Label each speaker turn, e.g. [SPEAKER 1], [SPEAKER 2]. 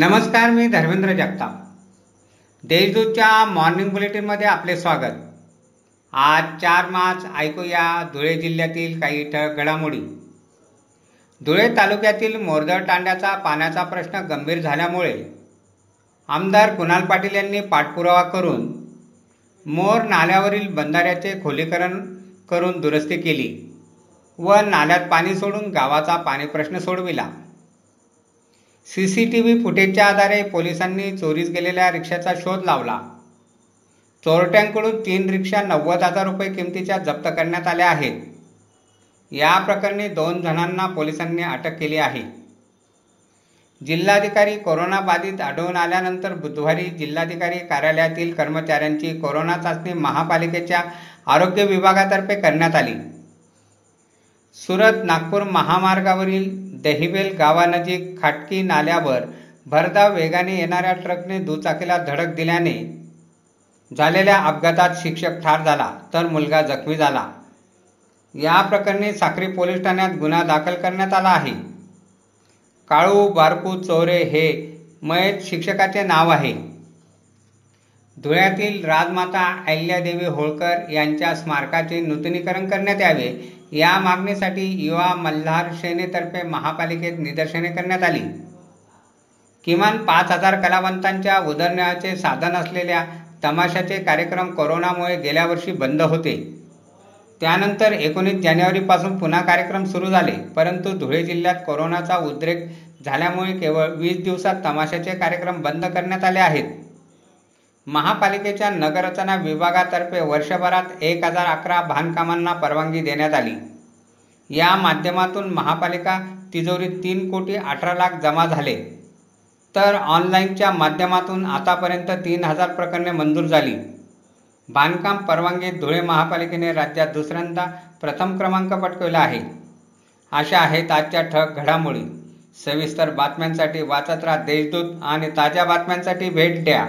[SPEAKER 1] नमस्कार मी धर्मेंद्र जगताप. देशदूतच्या मॉर्निंग बुलेटिनमध्ये आपले स्वागत. आज चार मार्च ऐकूया धुळे जिल्ह्यातील काही ठळक घडामोडी. धुळे तालुक्यातील मोरदळ तांड्याचा पाण्याचा प्रश्न गंभीर झाल्यामुळे आमदार कुणाल पाटील यांनी पाठपुरावा करून मोर नाल्यावरील बंधाऱ्याचे खोलीकरण करून दुरुस्ती केली व नाल्यात पाणी सोडून गावाचा पाणी प्रश्न सोडविला. सी सी टी व्ही फुटेजच्या आधारे पोलिसांनी चोरीस गेलेल्या रिक्षाचा शोध लावला. चोरट्यांकडून तीन रिक्षा नव्वद हजार रुपये किमतीच्या जप्त करण्यात आल्या आहेत. या प्रकरणी दोन जणांना पोलिसांनी अटक केली आहे. जिल्हाधिकारी कोरोना बाधित आढळून आल्यानंतर बुधवारी जिल्हाधिकारी कार्यालयातील कर्मचाऱ्यांची कोरोना चाचणी महापालिकेच्या आरोग्य विभागातर्फे करण्यात आली. सुरत नागपूर महामार्गावरील दहिवेल गावानजीक खाटकी नाल्यावर भरधाव वेगाने येणाऱ्या ट्रकने दुचाकीला धडक दिल्याने झालेल्या अपघातात शिक्षक ठार झाला तर मुलगा जखमी झाला. या प्रकरणी साक्री पोलीस ठाण्यात गुन्हा दाखल करण्यात आला आहे. काळू बारकू चोरे हे मयत शिक्षकाचे नाव आहे. धुळ्यातील राजमाता अहिल्यादेवी होळकर यांच्या स्मारकाचे नूतनीकरण करण्यात यावे या मागणीसाठी युवा मल्हार सेनेतर्फे महापालिकेत निदर्शने करण्यात आली. किमान पाच हजार कलावंतांच्या उदरनिर्वाहाचे साधन असलेल्या तमाशाचे कार्यक्रम कोरोनामुळे गेल्या वर्षी बंद होते. त्यानंतर एकोणीस जानेवारीपासून पुन्हा कार्यक्रम सुरू झाले परंतु धुळे जिल्ह्यात कोरोनाचा उद्रेक झाल्यामुळे केवळ वीस दिवसात तमाशाचे कार्यक्रम बंद करण्यात आले आहेत. महापालिकेच्या नगररचना विभागातर्फे वर्षभरात एक हजार अकरा बांधकामांना परवानगी देण्यात आली. या माध्यमातून महापालिका तिजोरीत तीन कोटी अठरा लाख जमा झाले. तर ऑनलाईनच्या माध्यमातून आतापर्यंत तीन हजार प्रकरणे मंजूर झाली. बांधकाम परवानगीत धुळे महापालिकेने राज्यात दुसऱ्यांदा प्रथम क्रमांक पटकवला आहे. अशा आहेत आजच्या ठळक घडामोडी. सविस्तर बातम्यांसाठी वाचत राहा देशदूत आणि ताज्या बातम्यांसाठी भेट द्या.